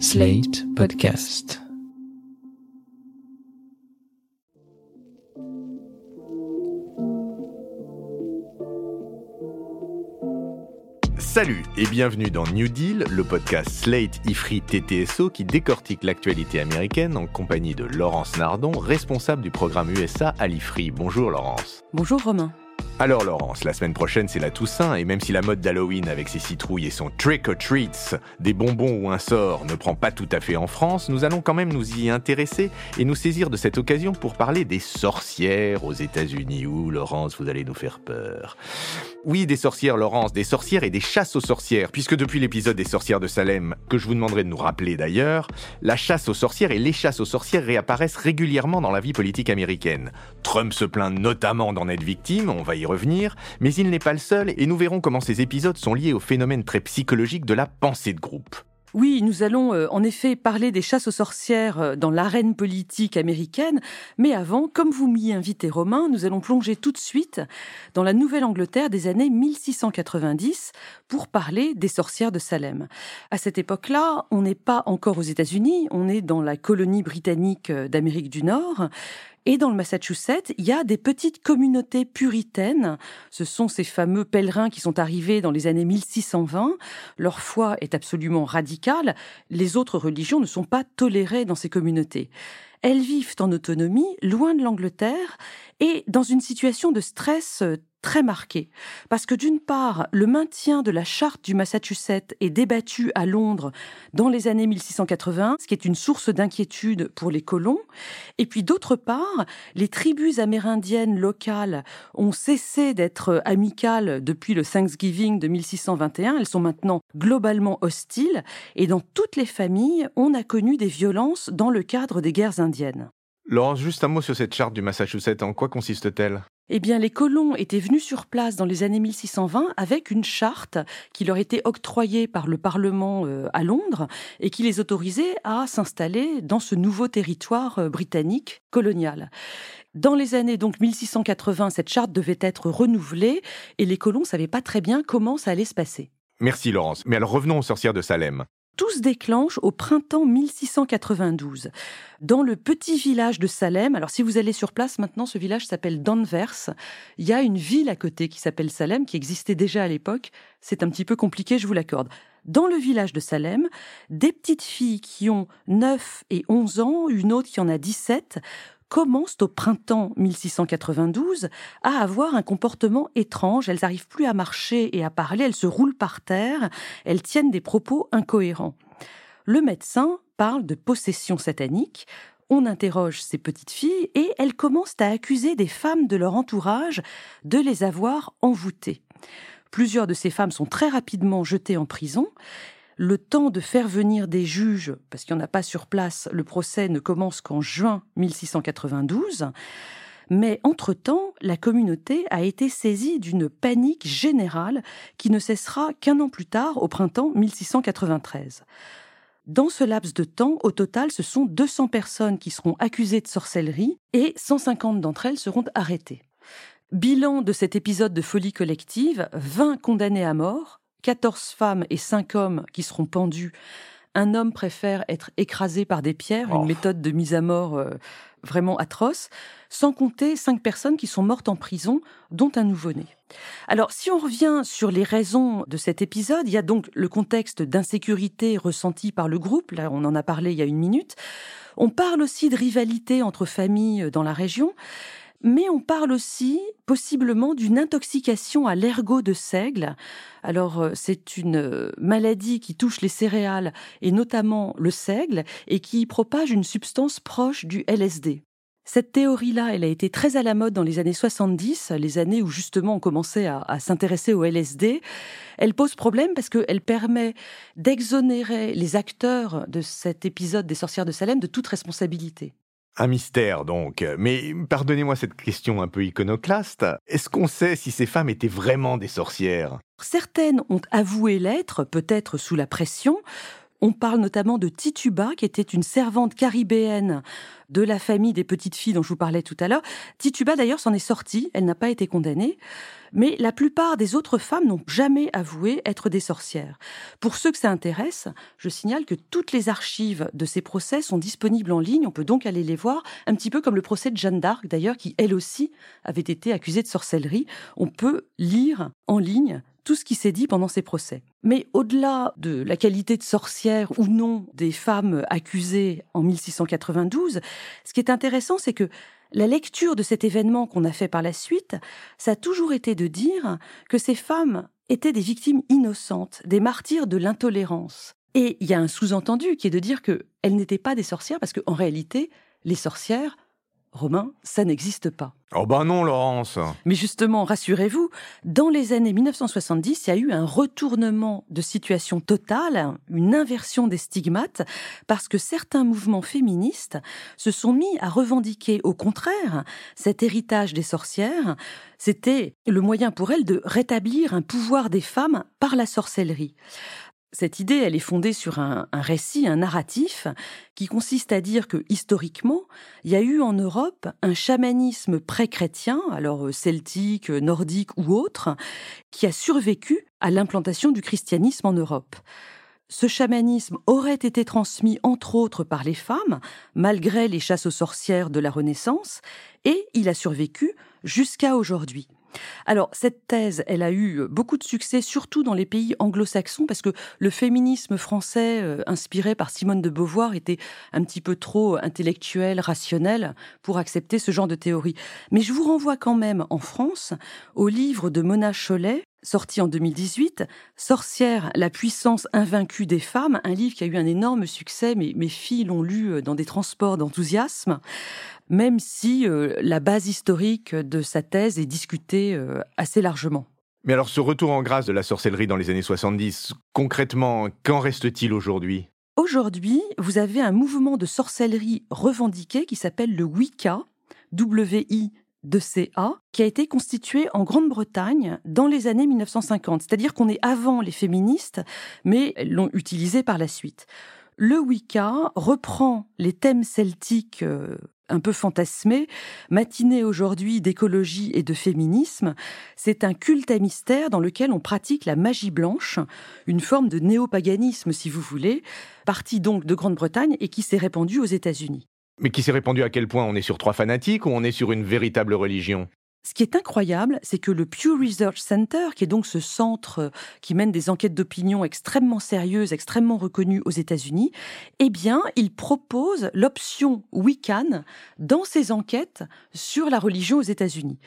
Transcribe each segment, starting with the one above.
Slate Podcast. Salut et bienvenue dans New Deal, le podcast Slate Ifri TTSO qui décortique l'actualité américaine en compagnie de Laurence Nardon, responsable du programme USA à l'Ifri. Bonjour Laurence. Bonjour Romain. Alors Laurence, la semaine prochaine c'est la Toussaint et même si la mode d'Halloween avec ses citrouilles et son trick or treats, des bonbons ou un sort ne prend pas tout à fait en France, nous allons quand même nous y intéresser et nous saisir de cette occasion pour parler des sorcières aux États-Unis. Où Laurence, vous allez nous faire peur. Oui, des sorcières Laurence, des sorcières et des chasses aux sorcières, puisque depuis l'épisode des sorcières de Salem, que je vous demanderai de nous rappeler d'ailleurs, la chasse aux sorcières et les chasses aux sorcières réapparaissent régulièrement dans la vie politique américaine. Trump se plaint notamment d'en être victime, on va y revenir, mais il n'est pas le seul et nous verrons comment ces épisodes sont liés au phénomène très psychologique de la pensée de groupe. Oui, nous allons euh, en effet parler des chasses aux sorcières euh, dans l'arène politique américaine, mais avant, comme vous m'y invitez Romain, nous allons plonger tout de suite dans la Nouvelle-Angleterre des années 1690 pour parler des sorcières de Salem. À cette époque-là, on n'est pas encore aux États-Unis, on est dans la colonie britannique euh, d'Amérique du Nord. Et dans le Massachusetts, il y a des petites communautés puritaines. Ce sont ces fameux pèlerins qui sont arrivés dans les années 1620. Leur foi est absolument radicale. Les autres religions ne sont pas tolérées dans ces communautés. Elles vivent en autonomie, loin de l'Angleterre, et dans une situation de stress euh, très marqué. Parce que d'une part, le maintien de la charte du Massachusetts est débattu à Londres dans les années 1680, ce qui est une source d'inquiétude pour les colons. Et puis d'autre part, les tribus amérindiennes locales ont cessé d'être amicales depuis le Thanksgiving de 1621. Elles sont maintenant globalement hostiles. Et dans toutes les familles, on a connu des violences dans le cadre des guerres indiennes. Laurence, juste un mot sur cette charte du Massachusetts. En quoi consiste-t-elle? Eh bien, les colons étaient venus sur place dans les années 1620 avec une charte qui leur était octroyée par le Parlement euh, à Londres et qui les autorisait à s'installer dans ce nouveau territoire euh, britannique colonial. Dans les années donc 1680, cette charte devait être renouvelée et les colons ne savaient pas très bien comment ça allait se passer. Merci Laurence. Mais alors revenons aux sorcières de Salem. Tout se déclenche au printemps 1692, dans le petit village de Salem. Alors si vous allez sur place maintenant, ce village s'appelle Danvers. Il y a une ville à côté qui s'appelle Salem, qui existait déjà à l'époque. C'est un petit peu compliqué, je vous l'accorde. Dans le village de Salem, des petites filles qui ont 9 et 11 ans, une autre qui en a 17, commencent au printemps 1692 à avoir un comportement étrange. Elles n'arrivent plus à marcher et à parler, elles se roulent par terre, elles tiennent des propos incohérents. Le médecin parle de possession satanique. On interroge ces petites filles et elles commencent à accuser des femmes de leur entourage de les avoir envoûtées. Plusieurs de ces femmes sont très rapidement jetées en prison le temps de faire venir des juges, parce qu'il n'y en a pas sur place, le procès ne commence qu'en juin 1692. Mais entre-temps, la communauté a été saisie d'une panique générale qui ne cessera qu'un an plus tard, au printemps 1693. Dans ce laps de temps, au total, ce sont 200 personnes qui seront accusées de sorcellerie et 150 d'entre elles seront arrêtées. Bilan de cet épisode de folie collective, 20 condamnés à mort, 14 femmes et 5 hommes qui seront pendus. Un homme préfère être écrasé par des pierres, une Oh. méthode de mise à mort euh, vraiment atroce, sans compter 5 personnes qui sont mortes en prison, dont un nouveau-né. Alors, si on revient sur les raisons de cet épisode, il y a donc le contexte d'insécurité ressenti par le groupe, là on en a parlé il y a une minute. On parle aussi de rivalité entre familles dans la région. Mais on parle aussi possiblement d'une intoxication à l'ergot de seigle. Alors euh, c'est une euh, maladie qui touche les céréales et notamment le seigle et qui propage une substance proche du LSD. Cette théorie-là, elle a été très à la mode dans les années 70, les années où justement on commençait à, à s'intéresser au LSD. Elle pose problème parce qu'elle permet d'exonérer les acteurs de cet épisode des sorcières de Salem de toute responsabilité. Un mystère donc. Mais pardonnez-moi cette question un peu iconoclaste. Est-ce qu'on sait si ces femmes étaient vraiment des sorcières? Certaines ont avoué l'être, peut-être sous la pression. On parle notamment de Tituba, qui était une servante caribéenne de la famille des petites filles dont je vous parlais tout à l'heure. Tituba, d'ailleurs, s'en est sortie, elle n'a pas été condamnée. Mais la plupart des autres femmes n'ont jamais avoué être des sorcières. Pour ceux que ça intéresse, je signale que toutes les archives de ces procès sont disponibles en ligne. On peut donc aller les voir, un petit peu comme le procès de Jeanne d'Arc, d'ailleurs, qui elle aussi avait été accusée de sorcellerie. On peut lire en ligne tout ce qui s'est dit pendant ces procès. Mais au-delà de la qualité de sorcière ou non des femmes accusées en 1692, ce qui est intéressant, c'est que la lecture de cet événement qu'on a fait par la suite, ça a toujours été de dire que ces femmes étaient des victimes innocentes, des martyrs de l'intolérance. Et il y a un sous-entendu qui est de dire qu'elles n'étaient pas des sorcières parce qu'en réalité, les sorcières Romain, ça n'existe pas. Oh ben non, Laurence. Mais justement, rassurez-vous, dans les années 1970, il y a eu un retournement de situation totale, une inversion des stigmates, parce que certains mouvements féministes se sont mis à revendiquer, au contraire, cet héritage des sorcières. C'était le moyen pour elles de rétablir un pouvoir des femmes par la sorcellerie. Cette idée, elle est fondée sur un, récit, un narratif, qui consiste à dire que historiquement, il y a eu en Europe un chamanisme pré-chrétien, alors euh, celtique, nordique ou autre, qui a survécu à l'implantation du christianisme en Europe. Ce chamanisme aurait été transmis entre autres par les femmes, malgré les chasses aux sorcières de la Renaissance, et il a survécu jusqu'à aujourd'hui. Alors, cette thèse, elle a eu beaucoup de succès, surtout dans les pays anglo-saxons, parce que le féminisme français, euh, inspiré par Simone de Beauvoir, était un petit peu trop intellectuel, rationnel, pour accepter ce genre de théorie. Mais je vous renvoie quand même, en France, au livre de Mona Cholet, sorti en 2018, Sorcière, la puissance invaincue des femmes, un livre qui a eu un énorme succès, mais mes filles l'ont lu euh, dans des transports d'enthousiasme même si euh, la base historique de sa thèse est discutée euh, assez largement. Mais alors ce retour en grâce de la sorcellerie dans les années 70, concrètement, qu'en reste-t-il aujourd'hui? Aujourd'hui, vous avez un mouvement de sorcellerie revendiqué qui s'appelle le Wicca, W-I de CA, qui a été constitué en Grande-Bretagne dans les années 1950. C'est-à-dire qu'on est avant les féministes, mais l'ont utilisé par la suite. Le Wicca reprend les thèmes celtiques euh, un peu fantasmé, matinée aujourd'hui d'écologie et de féminisme, c'est un culte à mystère dans lequel on pratique la magie blanche, une forme de néopaganisme si vous voulez, partie donc de Grande-Bretagne et qui s'est répandue aux États-Unis. Mais qui s'est répandu à quel point On est sur trois fanatiques ou on est sur une véritable religion? Ce qui est incroyable, c'est que le Pew Research Center, qui est donc ce centre euh, qui mène des enquêtes d'opinion extrêmement sérieuses, extrêmement reconnues aux États-Unis, eh bien, il propose l'option Wiccan dans ses enquêtes sur la religion aux États-Unis.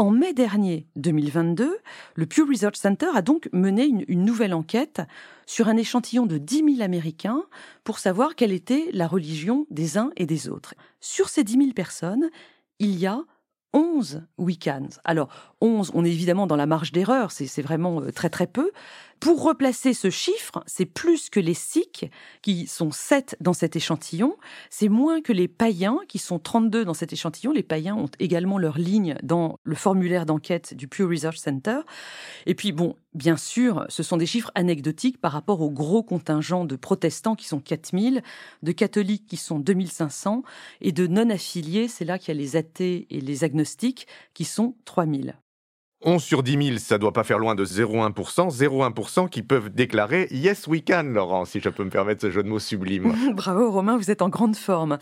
En mai dernier, 2022, le Pew Research Center a donc mené une, nouvelle enquête sur un échantillon de 10 000 Américains pour savoir quelle était la religion des uns et des autres. Sur ces 10 000 personnes, il y a 11 week-ends. Alors, 11, on est évidemment dans la marge d'erreur, c'est vraiment euh, très très peu. Pour replacer ce chiffre, c'est plus que les Sikhs, qui sont 7 dans cet échantillon, c'est moins que les païens, qui sont 32 dans cet échantillon. Les païens ont également leur ligne dans le formulaire d'enquête du Pew Research Center. Et puis, bon, bien sûr, ce sont des chiffres anecdotiques par rapport au gros contingent de protestants qui sont 4000, de catholiques qui sont 2500, et de non-affiliés, c'est là qu'il y a les athées et les agnostiques, qui sont 3000. 11 sur 10 000, ça doit pas faire loin de 0,1%. 0,1% qui peuvent déclarer Yes, we can, Laurent, si je peux me permettre ce jeu de mots sublime. Bravo, Romain, vous êtes en grande forme.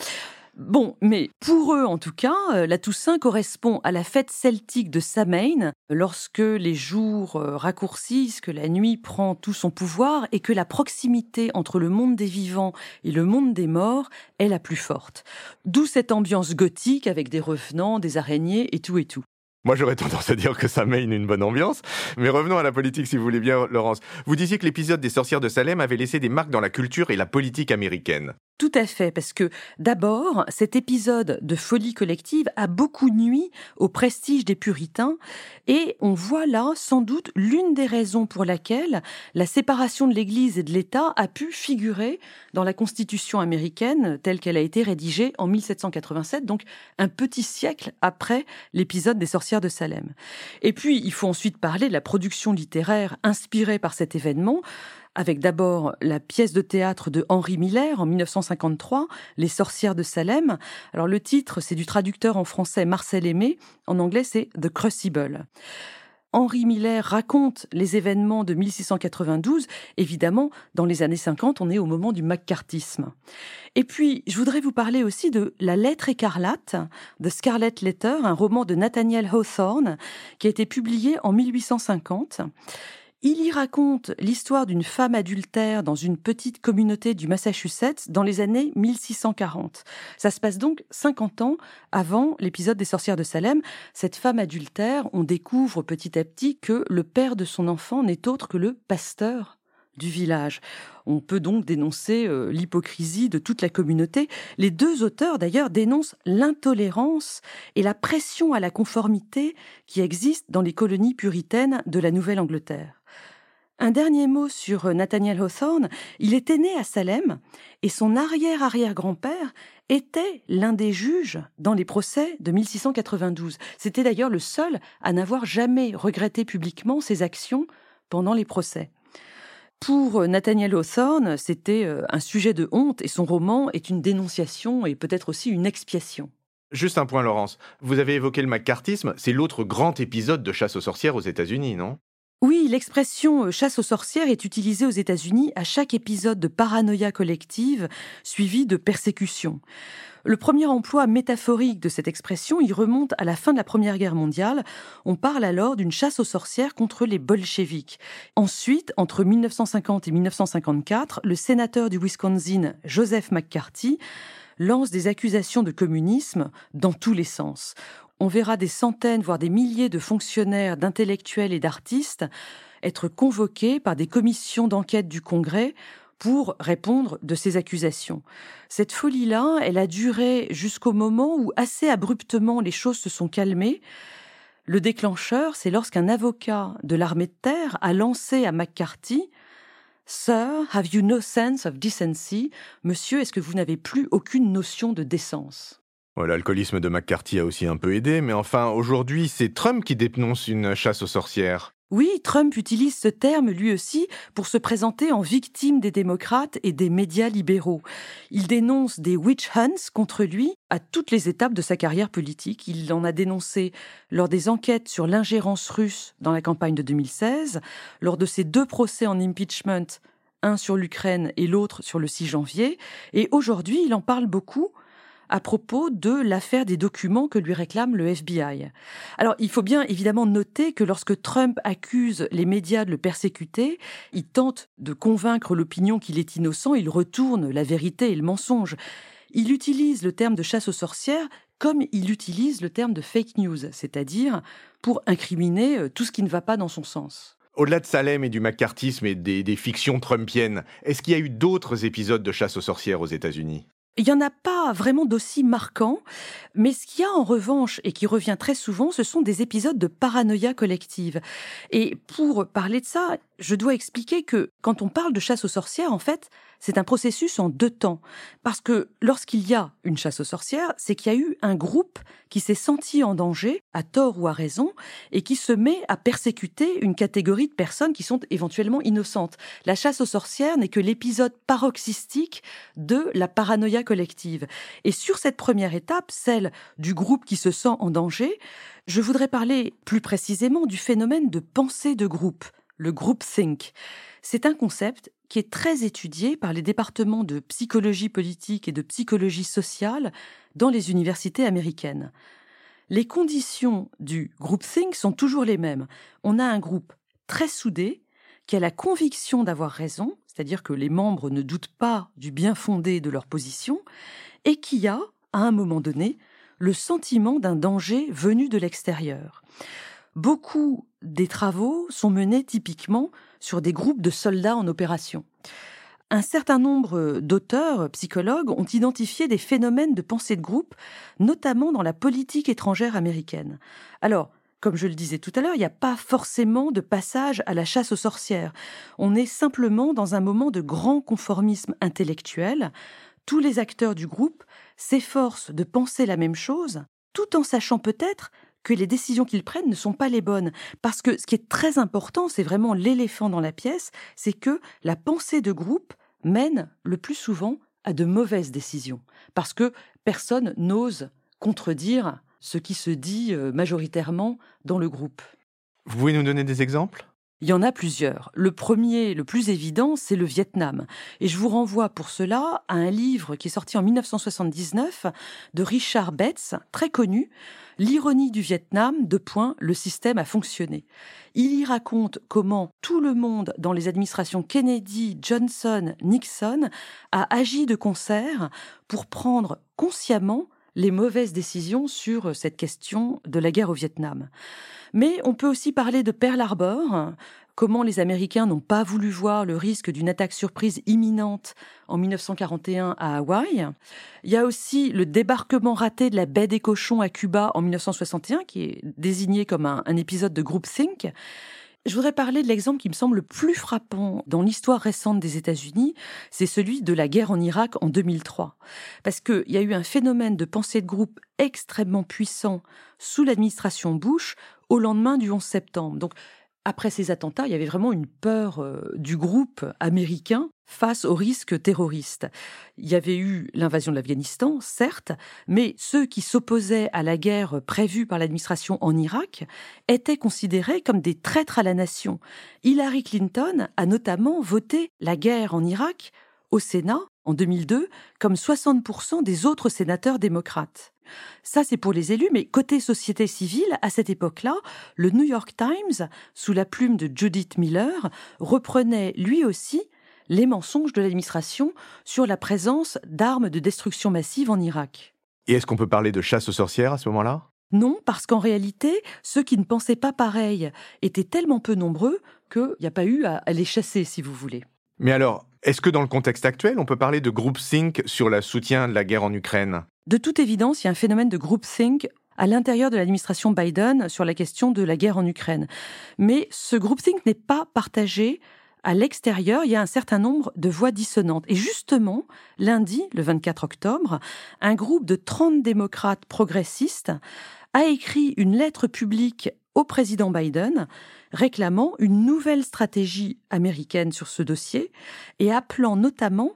Bon, mais pour eux en tout cas, euh, la Toussaint correspond à la fête celtique de Samhain, lorsque les jours euh, raccourcissent, que la nuit prend tout son pouvoir et que la proximité entre le monde des vivants et le monde des morts est la plus forte. D'où cette ambiance gothique avec des revenants, des araignées et tout et tout. Moi, j'aurais tendance à dire que ça mène une bonne ambiance. Mais revenons à la politique, si vous voulez bien, Laurence. Vous disiez que l'épisode des sorcières de Salem avait laissé des marques dans la culture et la politique américaine. Tout à fait, parce que d'abord, cet épisode de folie collective a beaucoup nui au prestige des puritains, et on voit là sans doute l'une des raisons pour laquelle la séparation de l'Église et de l'État a pu figurer dans la Constitution américaine telle qu'elle a été rédigée en 1787, donc un petit siècle après l'épisode des sorcières de Salem. Et puis, il faut ensuite parler de la production littéraire inspirée par cet événement, avec d'abord la pièce de théâtre de Henri Miller en 1953, Les sorcières de Salem. Alors le titre, c'est du traducteur en français Marcel Aimé, en anglais c'est The Crucible. Henri Miller raconte les événements de 1692. Évidemment, dans les années 50, on est au moment du macartisme. Et puis, je voudrais vous parler aussi de La lettre écarlate, The Scarlet Letter, un roman de Nathaniel Hawthorne, qui a été publié en 1850. Il y raconte l'histoire d'une femme adultère dans une petite communauté du Massachusetts dans les années 1640. Ça se passe donc 50 ans avant l'épisode des sorcières de Salem. Cette femme adultère, on découvre petit à petit que le père de son enfant n'est autre que le pasteur du village. On peut donc dénoncer euh, l'hypocrisie de toute la communauté. Les deux auteurs, d'ailleurs, dénoncent l'intolérance et la pression à la conformité qui existent dans les colonies puritaines de la Nouvelle-Angleterre. Un dernier mot sur euh, Nathaniel Hawthorne. Il était né à Salem et son arrière-arrière-grand-père était l'un des juges dans les procès de 1692. C'était d'ailleurs le seul à n'avoir jamais regretté publiquement ses actions pendant les procès. Pour euh, Nathaniel Hawthorne, c'était euh, un sujet de honte et son roman est une dénonciation et peut-être aussi une expiation. Juste un point, Laurence. Vous avez évoqué le macartisme, c'est l'autre grand épisode de chasse aux sorcières aux États-Unis, non? Oui, l'expression euh, chasse aux sorcières est utilisée aux États-Unis à chaque épisode de paranoïa collective suivi de persécution. Le premier emploi métaphorique de cette expression y remonte à la fin de la Première Guerre mondiale. On parle alors d'une chasse aux sorcières contre les bolcheviks. Ensuite, entre 1950 et 1954, le sénateur du Wisconsin, Joseph McCarthy, lance des accusations de communisme dans tous les sens on verra des centaines, voire des milliers de fonctionnaires, d'intellectuels et d'artistes être convoqués par des commissions d'enquête du Congrès pour répondre de ces accusations. Cette folie-là, elle a duré jusqu'au moment où assez abruptement les choses se sont calmées. Le déclencheur, c'est lorsqu'un avocat de l'armée de terre a lancé à McCarthy Sir, have you no sense of decency? Monsieur, est-ce que vous n'avez plus aucune notion de décence? L'alcoolisme de McCarthy a aussi un peu aidé, mais enfin, aujourd'hui, c'est Trump qui dénonce une chasse aux sorcières. Oui, Trump utilise ce terme lui aussi pour se présenter en victime des démocrates et des médias libéraux. Il dénonce des witch hunts contre lui à toutes les étapes de sa carrière politique. Il en a dénoncé lors des enquêtes sur l'ingérence russe dans la campagne de 2016, lors de ses deux procès en impeachment, un sur l'Ukraine et l'autre sur le 6 janvier, et aujourd'hui il en parle beaucoup à propos de l'affaire des documents que lui réclame le FBI. Alors, il faut bien évidemment noter que lorsque Trump accuse les médias de le persécuter, il tente de convaincre l'opinion qu'il est innocent, il retourne la vérité et le mensonge. Il utilise le terme de chasse aux sorcières comme il utilise le terme de fake news, c'est-à-dire pour incriminer euh, tout ce qui ne va pas dans son sens. Au-delà de Salem et du macartisme et des, des fictions trumpiennes, est-ce qu'il y a eu d'autres épisodes de chasse aux sorcières aux États-Unis? Il n'y en a pas vraiment d'aussi marquants, mais ce qu'il y a en revanche et qui revient très souvent, ce sont des épisodes de paranoïa collective. Et pour parler de ça, je dois expliquer que quand on parle de chasse aux sorcières, en fait, c'est un processus en deux temps. Parce que lorsqu'il y a une chasse aux sorcières, c'est qu'il y a eu un groupe qui s'est senti en danger, à tort ou à raison, et qui se met à persécuter une catégorie de personnes qui sont éventuellement innocentes. La chasse aux sorcières n'est que l'épisode paroxystique de la paranoïa collective. Et sur cette première étape, celle du groupe qui se sent en danger, je voudrais parler plus précisément du phénomène de pensée de groupe le think. C'est un concept qui est très étudié par les départements de psychologie politique et de psychologie sociale dans les universités américaines. Les conditions du think sont toujours les mêmes. On a un groupe très soudé qui a la conviction d'avoir raison, c'est-à-dire que les membres ne doutent pas du bien fondé de leur position, et qui a, à un moment donné, le sentiment d'un danger venu de l'extérieur. Beaucoup des travaux sont menés typiquement sur des groupes de soldats en opération. Un certain nombre d'auteurs, psychologues, ont identifié des phénomènes de pensée de groupe, notamment dans la politique étrangère américaine. Alors, comme je le disais tout à l'heure, il n'y a pas forcément de passage à la chasse aux sorcières. On est simplement dans un moment de grand conformisme intellectuel. Tous les acteurs du groupe s'efforcent de penser la même chose, tout en sachant peut-être que les décisions qu'ils prennent ne sont pas les bonnes. Parce que ce qui est très important, c'est vraiment l'éléphant dans la pièce, c'est que la pensée de groupe mène le plus souvent à de mauvaises décisions. Parce que personne n'ose contredire ce qui se dit euh, majoritairement dans le groupe. Vous pouvez nous donner des exemples? Il y en a plusieurs. Le premier, le plus évident, c'est le Vietnam. Et je vous renvoie pour cela à un livre qui est sorti en 1979 de Richard Betts, très connu, L'ironie du Vietnam, de point, le système a fonctionné. Il y raconte comment tout le monde dans les administrations Kennedy, Johnson, Nixon a agi de concert pour prendre consciemment les mauvaises décisions sur cette question de la guerre au Vietnam. Mais on peut aussi parler de Pearl Harbor, comment les Américains n'ont pas voulu voir le risque d'une attaque surprise imminente en 1941 à Hawaï. Il y a aussi le débarquement raté de la baie des cochons à Cuba en 1961, qui est désigné comme un, un épisode de Groupthink. Je voudrais parler de l'exemple qui me semble le plus frappant dans l'histoire récente des États-Unis, c'est celui de la guerre en Irak en 2003. Parce qu'il y a eu un phénomène de pensée de groupe extrêmement puissant sous l'administration Bush au lendemain du 11 septembre. Après ces attentats, il y avait vraiment une peur euh, du groupe américain face aux risques terroristes. Il y avait eu l'invasion de l'Afghanistan, certes, mais ceux qui s'opposaient à la guerre prévue par l'administration en Irak étaient considérés comme des traîtres à la nation. Hillary Clinton a notamment voté la guerre en Irak au Sénat en 2002 comme 60% des autres sénateurs démocrates. Ça, c'est pour les élus, mais côté société civile, à cette époque-là, le New York Times, sous la plume de Judith Miller, reprenait lui aussi les mensonges de l'administration sur la présence d'armes de destruction massive en Irak. Et est-ce qu'on peut parler de chasse aux sorcières à ce moment-là? Non, parce qu'en réalité, ceux qui ne pensaient pas pareil étaient tellement peu nombreux qu'il n'y a pas eu à les chasser, si vous voulez. Mais alors, est-ce que dans le contexte actuel, on peut parler de groupthink sur le soutien de la guerre en Ukraine? De toute évidence, il y a un phénomène de groupthink à l'intérieur de l'administration Biden sur la question de la guerre en Ukraine. Mais ce groupthink n'est pas partagé à l'extérieur, il y a un certain nombre de voix dissonantes. Et justement, lundi, le 24 octobre, un groupe de 30 démocrates progressistes a écrit une lettre publique au président Biden réclamant une nouvelle stratégie américaine sur ce dossier et appelant notamment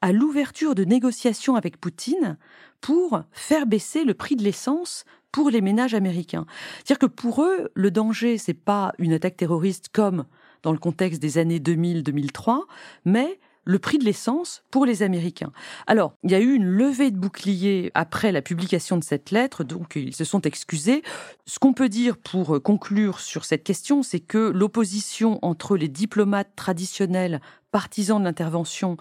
à l'ouverture de négociations avec Poutine pour faire baisser le prix de l'essence pour les ménages américains. C'est-à-dire que pour eux, le danger, c'est pas une attaque terroriste comme dans le contexte des années 2000-2003, mais le prix de l'essence pour les Américains. Alors, il y a eu une levée de bouclier après la publication de cette lettre, donc ils se sont excusés. Ce qu'on peut dire pour conclure sur cette question, c'est que l'opposition entre les diplomates traditionnels partisans de l'intervention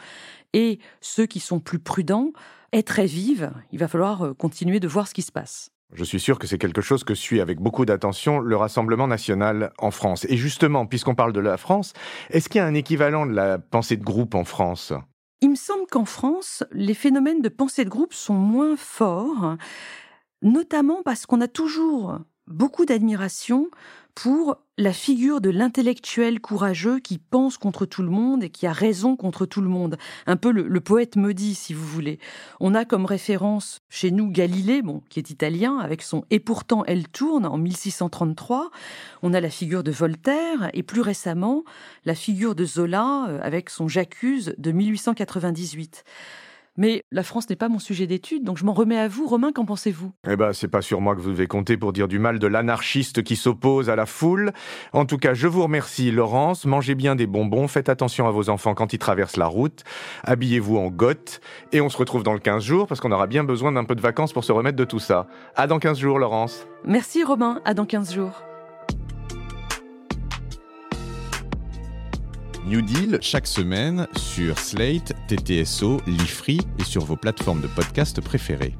et ceux qui sont plus prudents est très vive. Il va falloir euh, continuer de voir ce qui se passe. Je suis sûr que c'est quelque chose que suit avec beaucoup d'attention le Rassemblement national en France. Et justement, puisqu'on parle de la France, est-ce qu'il y a un équivalent de la pensée de groupe en France? Il me semble qu'en France, les phénomènes de pensée de groupe sont moins forts, notamment parce qu'on a toujours beaucoup d'admiration pour la figure de l'intellectuel courageux qui pense contre tout le monde et qui a raison contre tout le monde. Un peu le, poète maudit, si vous voulez. On a comme référence chez nous Galilée, bon, qui est italien, avec son Et pourtant elle tourne en 1633. On a la figure de Voltaire et plus récemment la figure de Zola euh, avec son J'accuse de 1898. Mais la France n'est pas mon sujet d'étude, donc je m'en remets à vous. Romain, qu'en pensez-vous? Eh ben, c'est pas sur moi que vous devez compter pour dire du mal de l'anarchiste qui s'oppose à la foule. En tout cas, je vous remercie, Laurence. Mangez bien des bonbons, faites attention à vos enfants quand ils traversent la route, habillez-vous en goth, et on se retrouve dans le 15 jours parce qu'on aura bien besoin d'un peu de vacances pour se remettre de tout ça. À dans 15 jours, Laurence. Merci, Romain. À dans 15 jours. New Deal chaque semaine sur Slate, TTSO, Lifree et sur vos plateformes de podcast préférées.